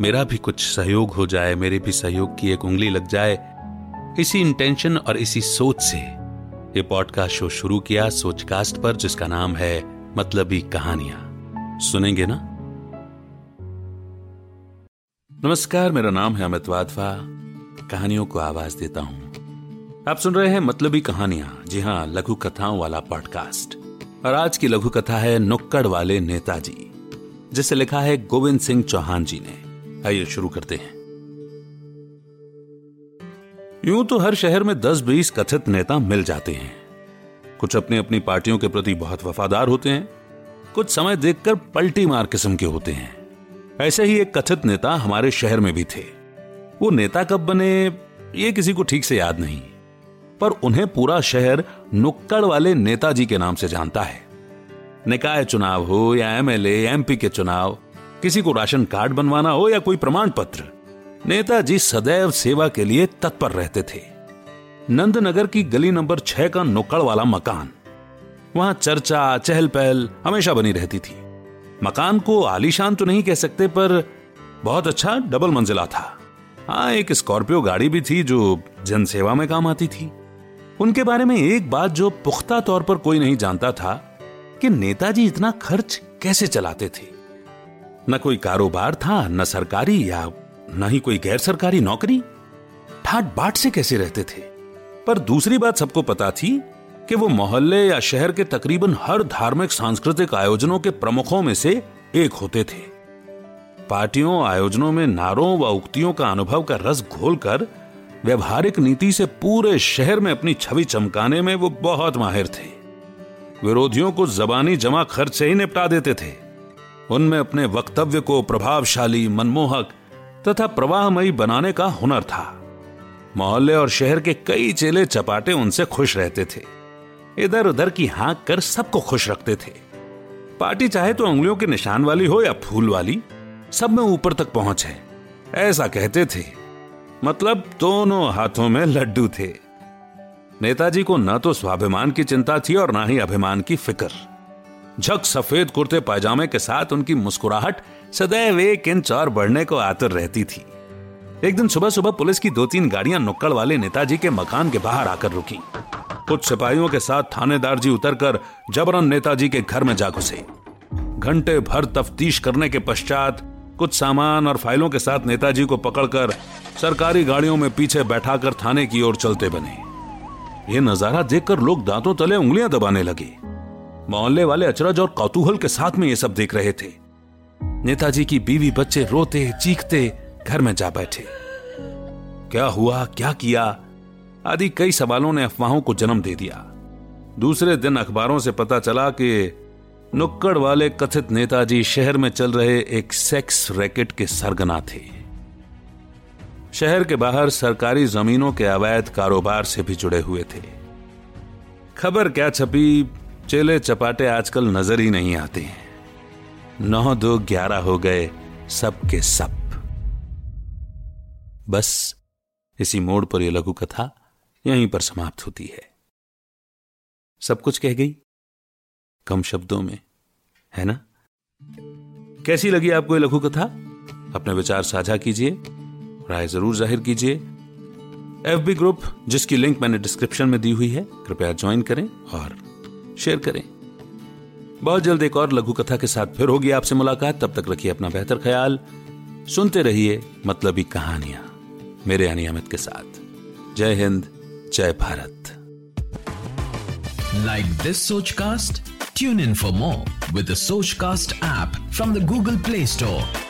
मेरा भी कुछ सहयोग हो जाए, मेरे भी सहयोग की एक उंगली लग जाए। इसी इंटेंशन और इसी सोच से ये पॉडकास्ट शो शुरू किया सोचकास्ट पर, जिसका नाम है मतलबी कहानियाँ। सुनेंगे ना? नमस्कार, मेरा नाम है अमित वाधवा। कहानियों को आवाज़ देता हूँ। आप सुन रहे हैं मतलबी कहानियाँ। जी हाँ, लघु कथाओं वाला पॉडकास्ट और आज की लघु कथा है नुक्कड़ वाले नेताजी, जिसे लिखा है गोविंद सिंह चौहान जी ने। आइए शुरू करते हैं। यूँ तो हर शहर में 10-20 कथित नेता मिल जाते हैं। कुछ अपनी अपनी पार्टियों के प्रति बहुत वफादार होते हैं, कुछ समय देखकर पलटी मार किस्म के होते हैं। ऐसे ही एक कथित नेता हमारे शहर में भी थे। वो नेता कब बने, ये किसी को ठीक से याद नहीं। पर उन्हें पूरा शहर नुक्कड़ वाले नेताजी के नाम से जानता है। निकाय चुनाव हो या एमएलए एमपी के चुनाव किसी को राशन कार्ड बनवाना हो या कोई प्रमाण पत्र नेताजी सदैव सेवा के लिए तत्पर रहते थे। नंदनगर की गली नंबर छह का नुक्कड़ वाला मकान, वहाँ चर्चा चहल पहल हमेशा बनी रहती थी। मकान को आलीशान तो नहीं कह सकते, पर बहुत अच्छा डबल मंजिला था। हाँ एक स्कॉर्पियो गाड़ी भी थी जो जनसेवा में काम आती थी। उनके बारे में एक बात जो पुख्ता तौर पर कोई नहीं जानता था, कि नेताजी इतना खर्च कैसे चलाते थे? न कोई कारोबार था, न सरकारी या न ही कोई गैर सरकारी नौकरी। ठाट बाट से कैसे रहते थे? पर दूसरी बात सबको पता थी कि वो मोहल्ले या शहर के तकरीबन हर धार्मिक, सांस्कृतिक आयोजनों के प्रमुखों में से एक होते थे। पार्टियों, आयोजनों में नारों व उक्तियों का अनुभव का रस घोलकर व्यवहारिक नीति से पूरे शहर में अपनी छवि चमकाने में वो बहुत माहिर थे। विरोधियों को जबानी जमा खर्च से ही निपटा देते थे। उनमें अपने वक्तव्य को प्रभावशाली, मनमोहक तथा प्रवाहमयी बनाने का हुनर था। मोहल्ले और शहर के कई चेले चपाटे उनसे खुश रहते थे। इधर उधर की हाँक कर सबको खुश रखते थे। पार्टी चाहे तो उंगलियों के निशान वाली हो या फूल वाली, सब में ऊपर तक पहुँच है। ऐसा कहते थे। मतलब दोनों हाथों में लड्डू थे। नेताजी को न तो स्वाभिमान की चिंता थी और ना ही अभिमान की फ़िक्र। झक सफ़ेद कुर्ते पायजामे के साथ उनकी मुस्कुराहट सदैव एक इंच और बढ़ने को आतुर रहती थी। एक दिन सुबह सुबह पुलिस की दो तीन गाड़ियाँ नुक्कड़ वाले नेताजी के मकान के बाहर आकर रुकी। कुछ सिपाहियों के साथ थानेदार जी उतरकर जबरन नेताजी के घर में जा घुसे। घंटे भर तफ्तीश करने के पश्चात कुछ सामान और फाइलों के साथ नेताजी को पकड़कर सरकारी गाड़ियों में पीछे बैठाकर थाने की ओर चलते बने। ये नज़ारा देखकर लोग दांतों तले उंगलियाँ दबाने लगे। मोहल्ले वाले अचरज और कौतूहल के साथ में ये सब देख रहे थे। नेताजी की बीवी बच्चे रोते, चीखते, घर में जा बैठे। क्या हुआ? क्या किया? आदि कई सवालों ने अफवाहों को जन्म दे दिया। दूसरे दिन अखबारों से पता चला कि नुक्कड़ वाले कथित नेताजी शहर में चल रहे एक सेक्स रैकेट के सरगना थे। शहर के बाहर सरकारी जमीनों के अवैध कारोबार से भी जुड़े हुए थे। खबर क्या छपी? चेले चपाटे आजकल नज़र ही नहीं आते हैं। नौ दो ग्यारह हो गए सब के सब। बस इसी मोड़ पर यह लघु कथा यहीं पर समाप्त होती है। सब कुछ कह गई? कम शब्दों में, है ना? कैसी लगी आपको ये लघु कथा? अपने विचार साझा कीजिए, राय ज़रूर ज़ाहिर कीजिए। एफ़ बी ग्रुप, जिसकी लिंक मैंने डिस्क्रिप्शन में दी हुई है, कृपया ज्वाइन करें और शेयर करें। बहुत जल्द एक और लघु कथा के साथ फिर होगी आपसे मुलाकात। तब तक रखिए अपना बेहतर ख्याल। सुनते रहिए मतलबी कहानियाँ मेरे यानी अमित के साथ। जय हिंद, जय Bharat. Like this Soch cast tune in for more with Soch cast app from the Google Play Store.